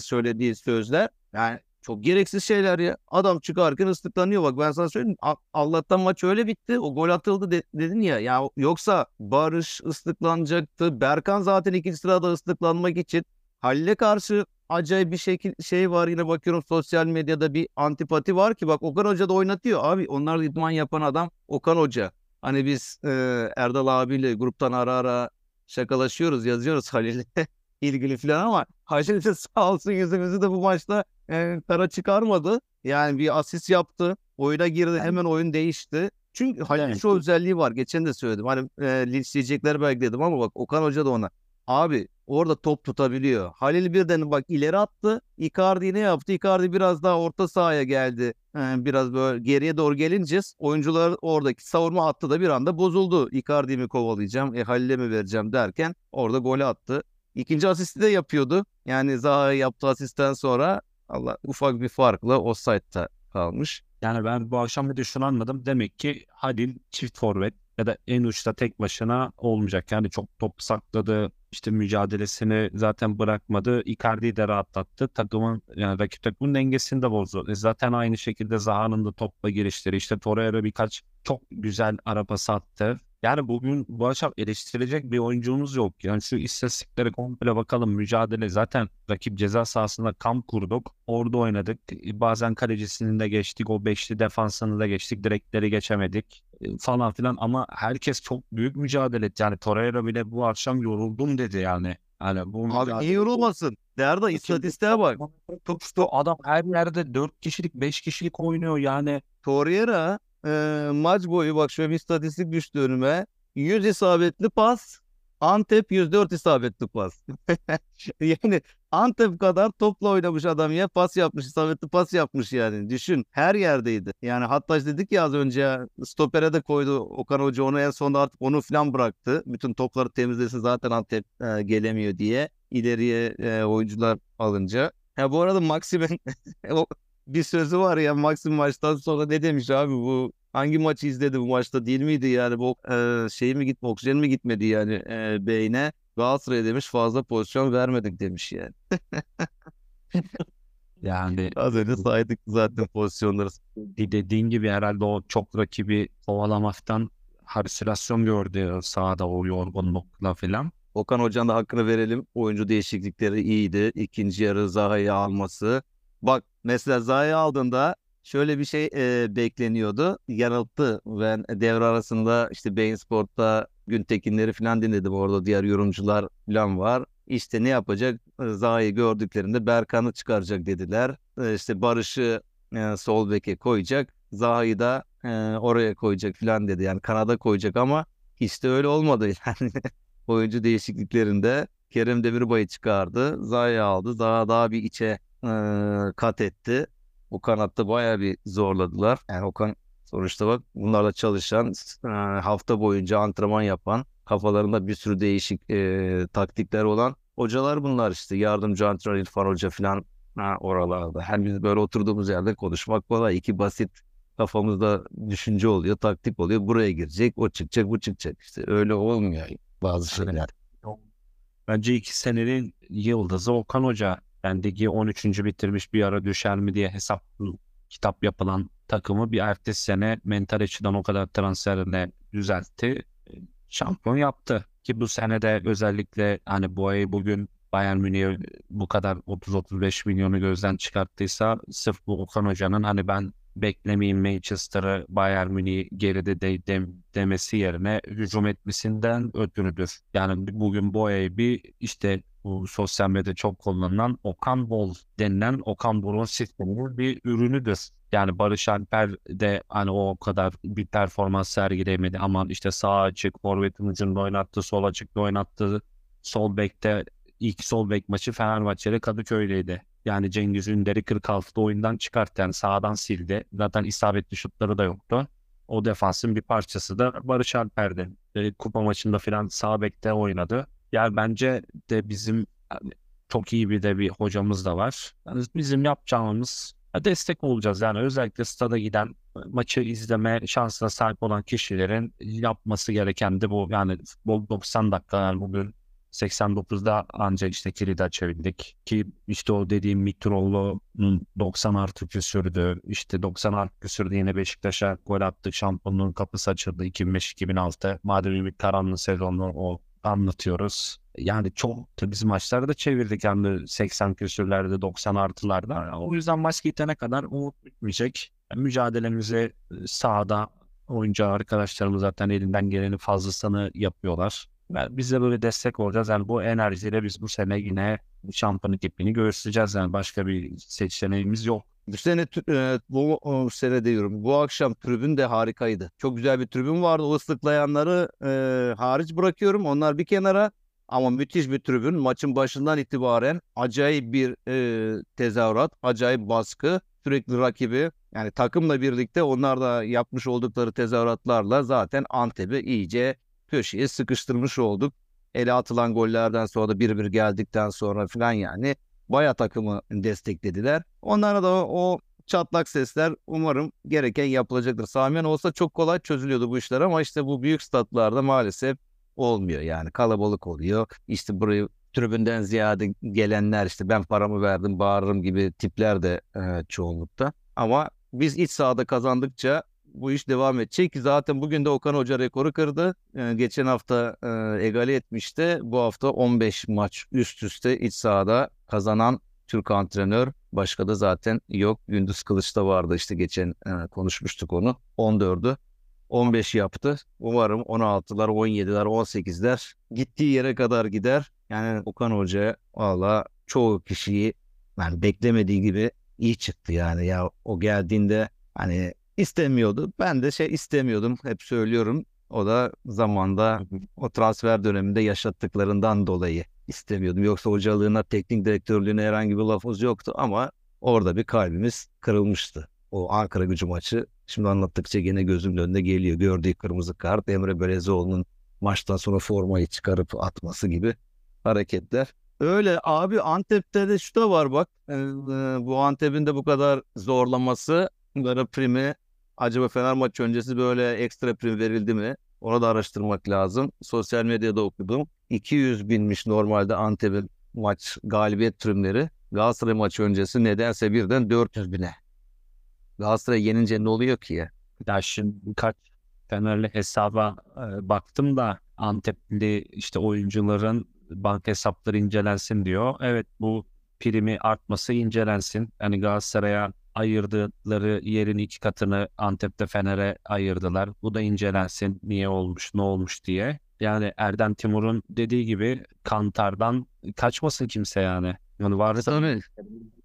[SPEAKER 1] söylediği sözler. Yani çok gereksiz şeyler ya. Adam çıkarken ıslıklanıyor bak ben sana söyleyeyim. Allah'tan maç öyle bitti. O gol atıldı de- dedin ya. Ya yoksa Barış ıslıklanacaktı. Berkan zaten ikinci sırada ıslıklanmak için Halil'e karşı acayip bir şekil şey var yine bakıyorum sosyal medyada bir antipati var ki bak Okan Hoca da oynatıyor abi onlar idman yapan adam Okan Hoca. Hani biz e, Erdal abiyle gruptan ara ara şakalaşıyoruz, yazıyoruz Halil'le ilgili falan ama Halil de sağ olsun yüzümüzü de bu maçta e, kara çıkarmadı. Yani bir asist yaptı. Oyuna girdi. Hemen oyun değişti. Çünkü Halil'in şu özelliği var. Geçen de söyledim. Hani e, linçleyecekler belki dedim ama bak Okan Hoca da ona. Abi orada top tutabiliyor. Halil birden bak ileri attı. Icardi ne yaptı? Icardi biraz daha orta sahaya geldi. Ee, biraz böyle geriye doğru gelince oyuncular oradaki savunma hattı da bir anda bozuldu. Icardi'yi mi kovalayacağım, e, Halil'e mi vereceğim derken orada golü attı. İkinci asisti de yapıyordu. Yani Zaha yaptığı asistten sonra Allah ufak bir farkla offside'da kalmış.
[SPEAKER 2] Yani ben bu akşam bir de şunu anladım. Demek ki Halil çift forvet ya da en uçta tek başına olmayacak. Yani çok top sakladı. İşte mücadelesini zaten bırakmadı. Icardi'yi de rahatlattı. Takımın yani rakip takımın dengesini de bozdu. E zaten aynı şekilde Zaha'nın da topla girişleri. işte Torreira birkaç çok güzel ara pası attı. Yani bugün bu akşam eleştirecek bir oyuncumuz yok. Yani şu istatistiklere komple bakalım. Mücadele zaten rakip ceza sahasında kamp kurduk. Orada oynadık. E, Bazen kalecisini de geçtik. O beşli defansını da geçtik. Direkleri geçemedik falan filan. Ama herkes çok büyük mücadele etti. Yani Torreira bile bu akşam yoruldum dedi yani. Yani bu
[SPEAKER 1] Abi
[SPEAKER 2] mücadele-
[SPEAKER 1] niye yorulmasın? Derda istatistiğe bak.
[SPEAKER 2] İşte adam her yerde 4 kişilik 5 kişilik oynuyor yani.
[SPEAKER 1] Torreira e, maç boyu bak şöyle bir istatistik düştü önüme. 100 isabetli pas. Antep 104 isabetli pas. yani Antep kadar topla oynamış adam ya. Pas yapmış. İsabetli pas yapmış yani. Düşün. Her yerdeydi. Yani hatta dedik ya az önce ya, stopere de koydu Okan Hoca. Onu en sonunda artık onu falan bıraktı. Bütün topları temizlesin zaten Antep e, gelemiyor diye. İleriye e, oyuncular alınca. Ha bu arada Maxim'in bir sözü var ya Maxim maçtan sonra ne demiş abi? Bu hangi maçı izledi bu maçta değil miydi yani bu e, şey mi gitme oksijen mi gitmedi yani e, beyne Galatasaray demiş fazla pozisyon vermedik demiş yani.
[SPEAKER 2] Yani
[SPEAKER 1] Az önce saydık zaten pozisyonları.
[SPEAKER 2] de- dediğin gibi herhalde o çok rakibi kovalamaktan halüsinasyon gördü sahada o yorgunlukla filan.
[SPEAKER 1] Okan Hoca'nın da hakkını verelim. Oyuncu değişiklikleri iyiydi. İkinci yarı Zaha'yı alması. Bak mesela Zaha'yı aldığında şöyle bir şey e, bekleniyordu. Yanılttı. Ben devre arasında işte Bein Sport'ta Güntekinleri falan dinledim. Orada diğer yorumcular falan var. İşte ne yapacak? E, Zaha'yı gördüklerinde Berkan'ı çıkaracak dediler. E, işte Barış'ı e, sol beke koyacak. Zaha'yı da e, oraya koyacak falan dedi. Yani kanada koyacak ama hiç de öyle olmadı yani oyuncu değişikliklerinde Kerem Demirbay'ı çıkardı. Zaha'yı aldı. Zaha daha bir içe e, kat etti. O kanatta bayağı bir zorladılar. Yani Okan sonuçta bak bunlarla çalışan e, hafta boyunca antrenman yapan kafalarında bir sürü değişik e, taktikler olan hocalar bunlar işte. Yardımcı antrenör İrfan Hoca falan ha, oralarda. Hem biz böyle oturduğumuz yerde konuşmak kolay. İki basit kafamızda düşünce oluyor, taktik oluyor. Buraya girecek, o çıkacak, bu çıkacak. İşte öyle olmuyor bazı şeyler.
[SPEAKER 2] Bence iki senenin yıldızı Okan Hoca. Ben ligi 13. bitirmiş bir ara düşer mi diye hesap kitap yapılan takımı bir ertesi sene mental açıdan o kadar transferine düzeltti. Şampiyon yaptı. Ki bu sene de özellikle hani bu ay bugün Bayern Münih'e bu kadar 30-35 milyonu gözden çıkarttıysa sırf bu Okan Hoca'nın hani ben beklemeyeyim Manchester'ı Bayern Münih'i geride de, dem- demesi yerine hücum etmesinden ötürüdür. Yani bugün bu ay bir işte bu sosyal medyada çok kullanılan Okan Bol denilen Okan Bol'un sisteminin bir ürünüdür. Yani Barış Alper de hani o kadar bir performans sergileyemedi. Aman işte sağ açık, forvetin ucunda oynattı, sol açıkta oynattı. Sol bekte ilk sol bek maçı Fenerbahçe ile Kadıköy'deydi. Yani Cengiz Ünder'i 46'da oyundan çıkarttı. Yani sağdan sildi. Zaten isabetli şutları da yoktu. O defansın bir parçası da Barış Alper'di. E, kupa maçında falan sağ bekte oynadı. Yani bence de bizim yani çok iyi bir de bir hocamız da var. Yani bizim yapacağımız destek olacağız. Yani özellikle stada giden maçı izleme şansına sahip olan kişilerin yapması gereken de bu. Yani futbol 90 dakika yani bugün 89'da ancak işte kilidi açabildik. Ki işte o dediğim Mitroğlu'nun 90 artı küsürdü. İşte 90 artı küsürdü yine Beşiktaş'a gol attık. Şampiyonluğun kapısı açıldı 2005-2006. Madem bir karanlık sezonu o anlatıyoruz. Yani çok biz maçları da çevirdik yani 80 küsürlerde 90 artılarda. O yüzden maç gitene kadar umut bitmeyecek. Mücadelemizi sahada oyuncu arkadaşlarımız zaten elinden gelenin fazlasını yapıyorlar. Biz de böyle destek olacağız. Yani bu enerjiyle biz bu sene yine şampiyonluk ipini göstereceğiz. Yani başka bir seçeneğimiz yok.
[SPEAKER 1] Bu sene e, bu o, sene diyorum. Bu akşam tribün de harikaydı. Çok güzel bir tribün vardı. O ıslıklayanları e, hariç bırakıyorum. Onlar bir kenara. Ama müthiş bir tribün. Maçın başından itibaren acayip bir e, tezahürat, acayip baskı. Sürekli rakibi yani takımla birlikte onlar da yapmış oldukları tezahüratlarla zaten Antep'i iyice köşeye sıkıştırmış olduk. Ele atılan gollerden sonra da bir bir geldikten sonra falan yani baya takımı desteklediler. Onlara da o, çatlak sesler umarım gereken yapılacaktır. Samiyen olsa çok kolay çözülüyordu bu işler ama işte bu büyük statlarda maalesef olmuyor yani kalabalık oluyor. İşte burayı tribünden ziyade gelenler işte ben paramı verdim bağırırım gibi tipler de e, çoğunlukta. Ama biz iç sahada kazandıkça bu iş devam edecek zaten bugün de Okan Hoca rekoru kırdı. E, geçen hafta e, egale etmişti. Bu hafta 15 maç üst üste iç sahada kazanan Türk antrenör. Başka da zaten yok. Gündüz Kılıç da vardı işte geçen e, konuşmuştuk onu. 14'ü. 15 yaptı. Umarım 16'lar, 17'ler, 18'ler gittiği yere kadar gider. Yani Okan Hoca valla çoğu kişiyi yani beklemediği gibi iyi çıktı yani. Ya o geldiğinde hani istemiyordu. Ben de şey istemiyordum. Hep söylüyorum. O da zamanda o transfer döneminde yaşattıklarından dolayı istemiyordum. Yoksa hocalığına, teknik direktörlüğüne herhangi bir lafımız yoktu ama orada bir kalbimiz kırılmıştı. O Ankara gücü maçı şimdi anlattıkça gene gözümün önüne geliyor. Gördüğü kırmızı kart Emre Belezoğlu'nun maçtan sonra formayı çıkarıp atması gibi hareketler. Öyle abi Antep'te de şu da var bak. Ee, bu Antep'in de bu kadar zorlaması, bunlara primi acaba Fener maçı öncesi böyle ekstra prim verildi mi? Onu da araştırmak lazım. Sosyal medyada okudum. 200 binmiş normalde Antep'in maç galibiyet primleri. Galatasaray maçı öncesi nedense birden 400 bine. Galatasaray yenince ne oluyor ki ya?
[SPEAKER 2] Ya şimdi birkaç Fenerli hesaba e, baktım da Antepli işte oyuncuların banka hesapları incelensin diyor. Evet bu primi artması incelensin. Yani Galatasaray'a ayırdıkları yerin iki katını Antep'te Fener'e ayırdılar. Bu da incelensin. Niye olmuş, ne olmuş diye. Yani Erdem Timur'un dediği gibi Kantar'dan kaçmasın kimse yani. Yani varsa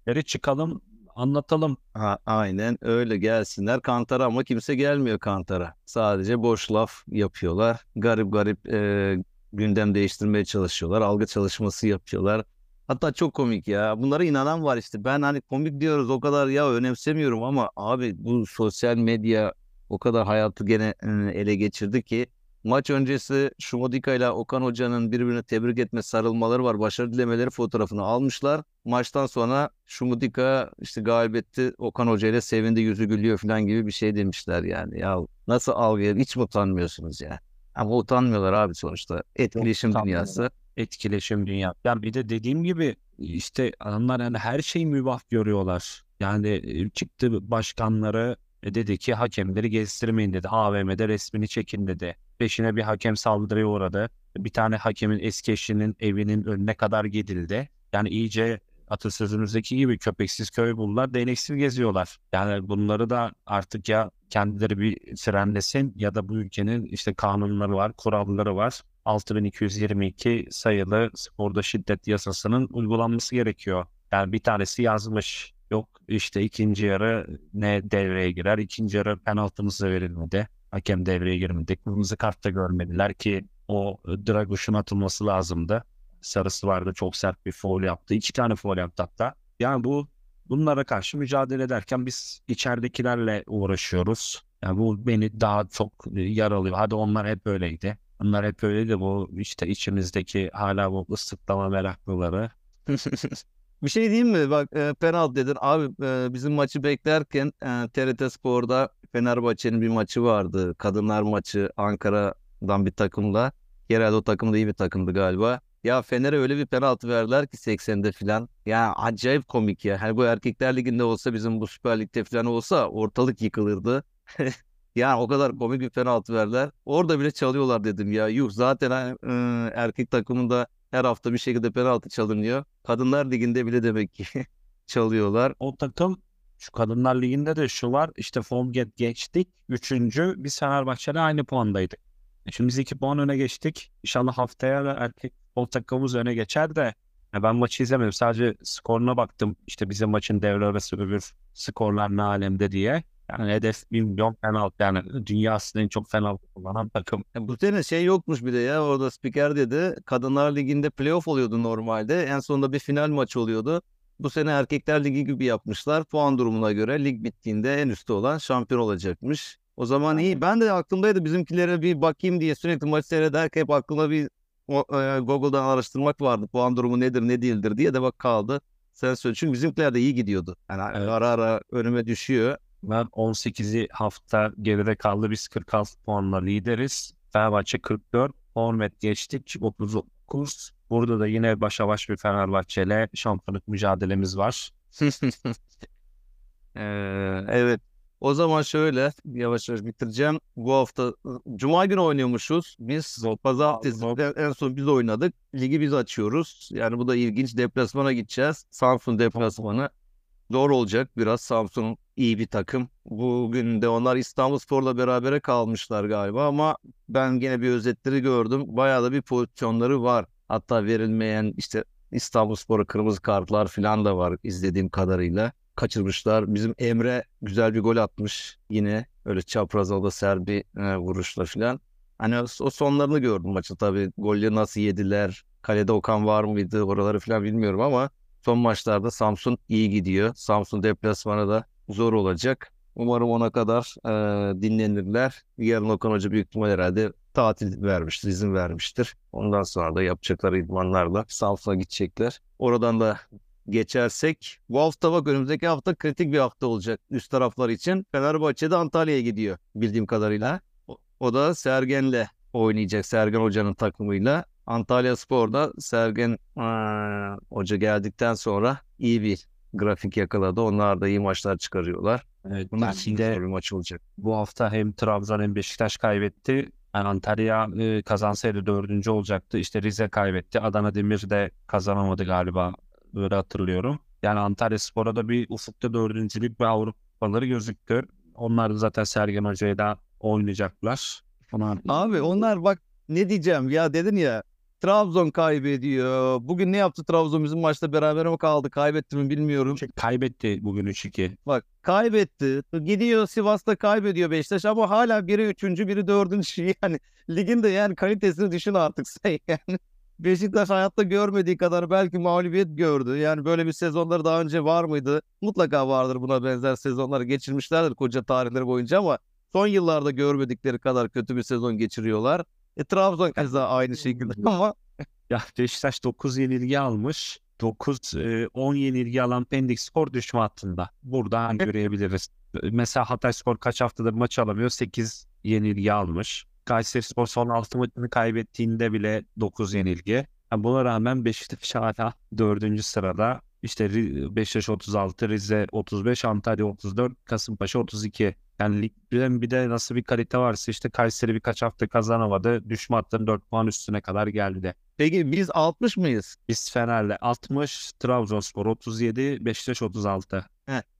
[SPEAKER 1] Tabii.
[SPEAKER 2] Çıkalım anlatalım.
[SPEAKER 1] Ha, aynen öyle gelsinler Kantara ama kimse gelmiyor Kantara. Sadece boş laf yapıyorlar. Garip garip e, gündem değiştirmeye çalışıyorlar. Algı çalışması yapıyorlar. Hatta çok komik ya. Bunlara inanan var işte. Ben hani komik diyoruz o kadar ya önemsemiyorum ama abi bu sosyal medya o kadar hayatı gene e, ele geçirdi ki maç öncesi Şumodika ile Okan Hoca'nın birbirini tebrik etme sarılmaları var. Başarı dilemeleri fotoğrafını almışlar. Maçtan sonra Şumudika işte galibetti Okan Hoca ile sevindi yüzü gülüyor falan gibi bir şey demişler yani. Ya nasıl algıya hiç mi utanmıyorsunuz ya? Ama utanmıyorlar abi sonuçta. Etkileşim
[SPEAKER 2] utanmıyorlar.
[SPEAKER 1] dünyası.
[SPEAKER 2] Etkileşim dünya. Yani bir de dediğim gibi işte adamlar yani her şeyi mübah görüyorlar. Yani e, çıktı başkanları e, dedi ki hakemleri gezdirmeyin dedi. AVM'de resmini çekin dedi. Peşine bir hakem saldırıya uğradı. Bir tane hakemin eski eşinin evinin önüne kadar gidildi. Yani iyice atasözümüzdeki gibi köpeksiz köy buldular, değneksiz geziyorlar. Yani bunları da artık ya kendileri bir frenlesin ya da bu ülkenin işte kanunları var, kuralları var. 6222 sayılı sporda şiddet yasasının uygulanması gerekiyor. Yani bir tanesi yazmış. Yok işte ikinci yarı ne devreye girer? İkinci yarı penaltımız da verilmedi. Hakem devreye girmedi. Kırmızı kart da görmediler ki o Draguş'un atılması lazımdı. Sarısı vardı çok sert bir foul yaptı. İki tane foul yaptı hatta. Yani bu bunlara karşı mücadele ederken biz içeridekilerle uğraşıyoruz. Yani bu beni daha çok yaralıyor. Hadi onlar hep öyleydi. Onlar hep öyleydi. Bu işte içimizdeki hala bu ıslıklama meraklıları.
[SPEAKER 1] Bir şey diyeyim mi? Bak e, penaltı dedin. Abi e, bizim maçı beklerken e, TRT Spor'da Fenerbahçe'nin bir maçı vardı. Kadınlar maçı Ankara'dan bir takımla. Herhalde o takım da iyi bir takımdı galiba. Ya Fener'e öyle bir penaltı verdiler ki 80'de falan. Ya acayip komik ya. Hani bu Erkekler Ligi'nde olsa bizim bu Süper Lig'de falan olsa ortalık yıkılırdı. Yani o kadar komik bir penaltı verdiler. Orada bile çalıyorlar dedim ya. Yuh zaten e, erkek takımında her hafta bir şekilde penaltı çalınıyor. Kadınlar Ligi'nde bile demek ki çalıyorlar.
[SPEAKER 2] O takım Şu Kadınlar Ligi'nde de şu var. İşte form get geçtik. Üçüncü. Biz Fenerbahçe'yle aynı puandaydık. E Şimdi biz iki puan öne geçtik. İnşallah haftaya da erkek futbol takımımız öne geçer de ben maçı izlemedim. Sadece skoruna baktım. İşte bizim maçın devre arası öbür skorlar ne alemde diye. Yani hedef 1 milyon penaltı. Yani dünyasının en çok penaltı kullanan takım.
[SPEAKER 1] Ya bu sene şey yokmuş bir de ya orada spiker dedi. Kadınlar Ligi'nde playoff oluyordu normalde. En sonunda bir final maçı oluyordu. Bu sene Erkekler Ligi gibi yapmışlar. Puan durumuna göre lig bittiğinde en üstte olan şampiyon olacakmış. O zaman iyi. Ben de aklımdaydı bizimkilere bir bakayım diye sürekli maç seyrederken hep aklımda bir e, Google'dan araştırmak vardı. Puan durumu nedir ne değildir diye de bak kaldı. Sen söyle. Çünkü bizimkiler de iyi gidiyordu. Yani
[SPEAKER 2] Evet.
[SPEAKER 1] ara ara önüme düşüyor.
[SPEAKER 2] Ben 18'i hafta geride kaldı. Biz 46 puanla lideriz. Fenerbahçe 44. Hormet geçtik. 39. Burada da yine başa baş bir Fenerbahçe ile şampiyonluk mücadelemiz var.
[SPEAKER 1] Ee, evet. O zaman şöyle yavaş yavaş bitireceğim. Bu hafta Cuma günü oynuyormuşuz. Biz pazartesi en son biz oynadık. Ligi biz açıyoruz. Yani bu da ilginç. Deplasmana gideceğiz. Samsun deplasmanı. Zor olacak biraz. Samsun iyi bir takım. Bugün de onlar İstanbulspor'la berabere kalmışlar galiba ama ben gene bir özetleri gördüm. Bayağı da bir pozisyonları var. Hatta verilmeyen işte İstanbulspor'a kırmızı kartlar falan da var izlediğim kadarıyla. Kaçırmışlar. Bizim Emre güzel bir gol atmış yine. Öyle çapraz alda ser bir e, vuruşla falan. Hani o sonlarını gördüm maçın tabii. Golleri nasıl yediler? Kalede Okan var mıydı? Oraları falan bilmiyorum ama son maçlarda Samsun iyi gidiyor. Samsun deplasmanı da zor olacak. Umarım ona kadar e, dinlenirler. Yarın Okan Hoca büyük ihtimal herhalde tatil vermiştir, izin vermiştir. Ondan sonra da yapacakları idmanlarla Samsun'a gidecekler. Oradan da geçersek bu hafta bak önümüzdeki hafta kritik bir hafta olacak üst taraflar için. Fenerbahçe de Antalya'ya gidiyor bildiğim kadarıyla. O, o da Sergen'le oynayacak Sergen Hoca'nın takımıyla. Antalya Spor'da Sergen aa, Hoca geldikten sonra iyi bir grafik yakaladı. Onlar da iyi maçlar çıkarıyorlar.
[SPEAKER 2] Evet,
[SPEAKER 1] Bunlar
[SPEAKER 2] de
[SPEAKER 1] zor bir maç olacak.
[SPEAKER 2] bu hafta hem Trabzon hem Beşiktaş kaybetti. Yani Antalya e, kazansaydı dördüncü olacaktı. İşte Rize kaybetti. Adana Demir de kazanamadı galiba. Böyle hatırlıyorum. Yani Antalya Spor'a da bir ufukta dördüncülük ve Avrupaları gözüktü. Onlar da zaten Sergen Hoca'yla oynayacaklar. Ona
[SPEAKER 1] Abi onlar bak ne diyeceğim ya dedin ya Trabzon kaybediyor. Bugün ne yaptı Trabzon bizim maçta beraber mi kaldı kaybetti mi bilmiyorum.
[SPEAKER 2] Şey, kaybetti bugün 3-2.
[SPEAKER 1] Bak kaybetti. Gidiyor Sivas'ta kaybediyor Beşiktaş ama hala biri üçüncü biri dördüncü yani ligin de yani kalitesini düşün artık sen yani. Beşiktaş hayatta görmediği kadar belki mağlubiyet gördü. Yani böyle bir sezonları daha önce var mıydı? Mutlaka vardır buna benzer sezonlar geçirmişlerdir koca tarihleri boyunca ama son yıllarda görmedikleri kadar kötü bir sezon geçiriyorlar. E, Trabzon keza aynı şekilde ama
[SPEAKER 2] Ya Beşiktaş 9 yenilgi almış. 9 e, 10 yenilgi alan Pendik Spor düşme hattında. Buradan görebiliriz. Mesela Hatay Spor kaç haftadır maç alamıyor? 8 yenilgi almış. Kayseri Spor son 6 maçını kaybettiğinde bile 9 yenilgi. Yani buna rağmen Beşiktaş hala 4. sırada. İşte Beşiktaş 36, Rize 35, Antalya 34, Kasımpaşa 32. Yani ligden bir de nasıl bir kalite varsa işte Kayseri birkaç hafta kazanamadı. Düşme hattının 4 puan üstüne kadar geldi.
[SPEAKER 1] peki biz 60 mıyız?
[SPEAKER 2] Biz Fener'le 60, Trabzonspor 37, Beşiktaş 36.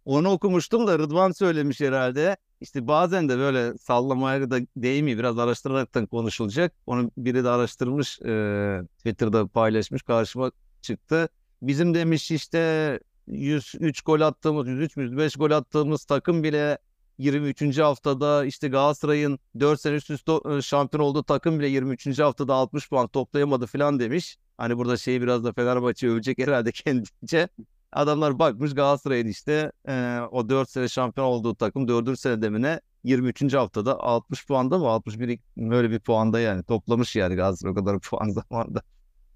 [SPEAKER 1] Onu okumuştum da Rıdvan söylemiş herhalde. İşte bazen de böyle sallamaya da değmiyor. Biraz araştıraraktan konuşulacak. Onu biri de araştırmış. e, Twitter'da paylaşmış. Karşıma çıktı. Bizim demiş işte 103 gol attığımız, 103 mü 105 gol attığımız takım bile 23. haftada işte Galatasaray'ın 4 sene üst üste e, şampiyon olduğu takım bile 23. haftada 60 puan toplayamadı falan demiş. Hani burada şeyi biraz da Fenerbahçe övecek herhalde kendince. Adamlar bakmış Galatasaray'ın işte e, o 4 sene şampiyon olduğu takım 4. sene demine 23. haftada 60 puanda mı 61 böyle bir puanda yani toplamış yani Galatasaray o kadar puan zamanda.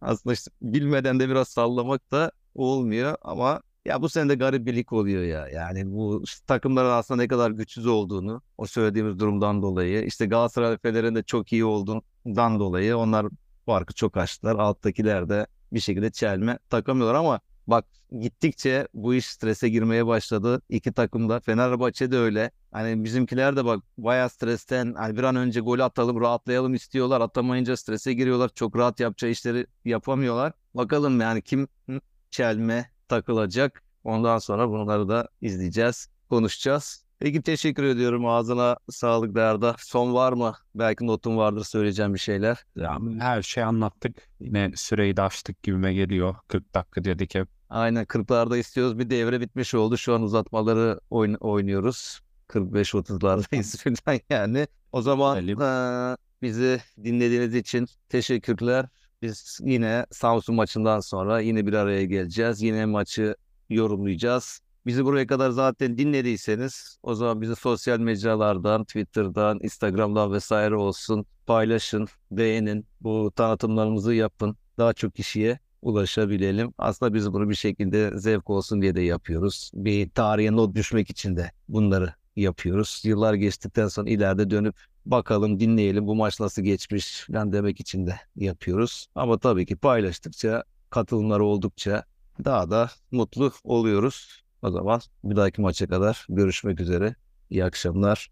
[SPEAKER 1] Aslında işte bilmeden de biraz sallamak da olmuyor ama ya bu sene de garip bir oluyor ya. Yani bu takımların aslında ne kadar güçsüz olduğunu o söylediğimiz durumdan dolayı işte Galatasaray Fener'in de çok iyi olduğundan dolayı onlar farkı çok açtılar. Alttakiler de bir şekilde çelme takamıyorlar ama bak gittikçe bu iş strese girmeye başladı. İki takım da Fenerbahçe de öyle. Hani bizimkiler de bak bayağı stresten hani bir an önce gol atalım rahatlayalım istiyorlar. Atamayınca strese giriyorlar. Çok rahat yapacağı işleri yapamıyorlar. Bakalım yani kim çelme takılacak. Ondan sonra bunları da izleyeceğiz. konuşacağız. Peki teşekkür ediyorum. Ağzına sağlık Derda. Son var mı? Belki notun vardır söyleyeceğim bir şeyler.
[SPEAKER 2] Ya, her şeyi anlattık. Yine süreyi de aştık gibime geliyor. 40 dakika dedik hep.
[SPEAKER 1] Aynen 40'larda istiyoruz. Bir devre bitmiş oldu. Şu an uzatmaları oyn- oynuyoruz. 45-30'lardayız falan yani. O zaman eee, bizi dinlediğiniz için teşekkürler. Biz yine Samsun maçından sonra yine bir araya geleceğiz. Yine maçı yorumlayacağız. Bizi buraya kadar zaten dinlediyseniz o zaman bizi sosyal mecralardan, Twitter'dan, Instagram'dan vesaire olsun paylaşın, beğenin. Bu tanıtımlarımızı yapın. Daha çok kişiye ulaşabilelim. Aslında biz bunu bir şekilde zevk olsun diye de yapıyoruz. Bir tarihe not düşmek için de bunları yapıyoruz. Yıllar geçtikten sonra ileride dönüp bakalım, dinleyelim bu maç nasıl geçmiş falan demek için de yapıyoruz. Ama tabii ki paylaştıkça, katılımlar oldukça daha da mutlu oluyoruz. O zaman bir dahaki maça kadar görüşmek üzere. İyi akşamlar.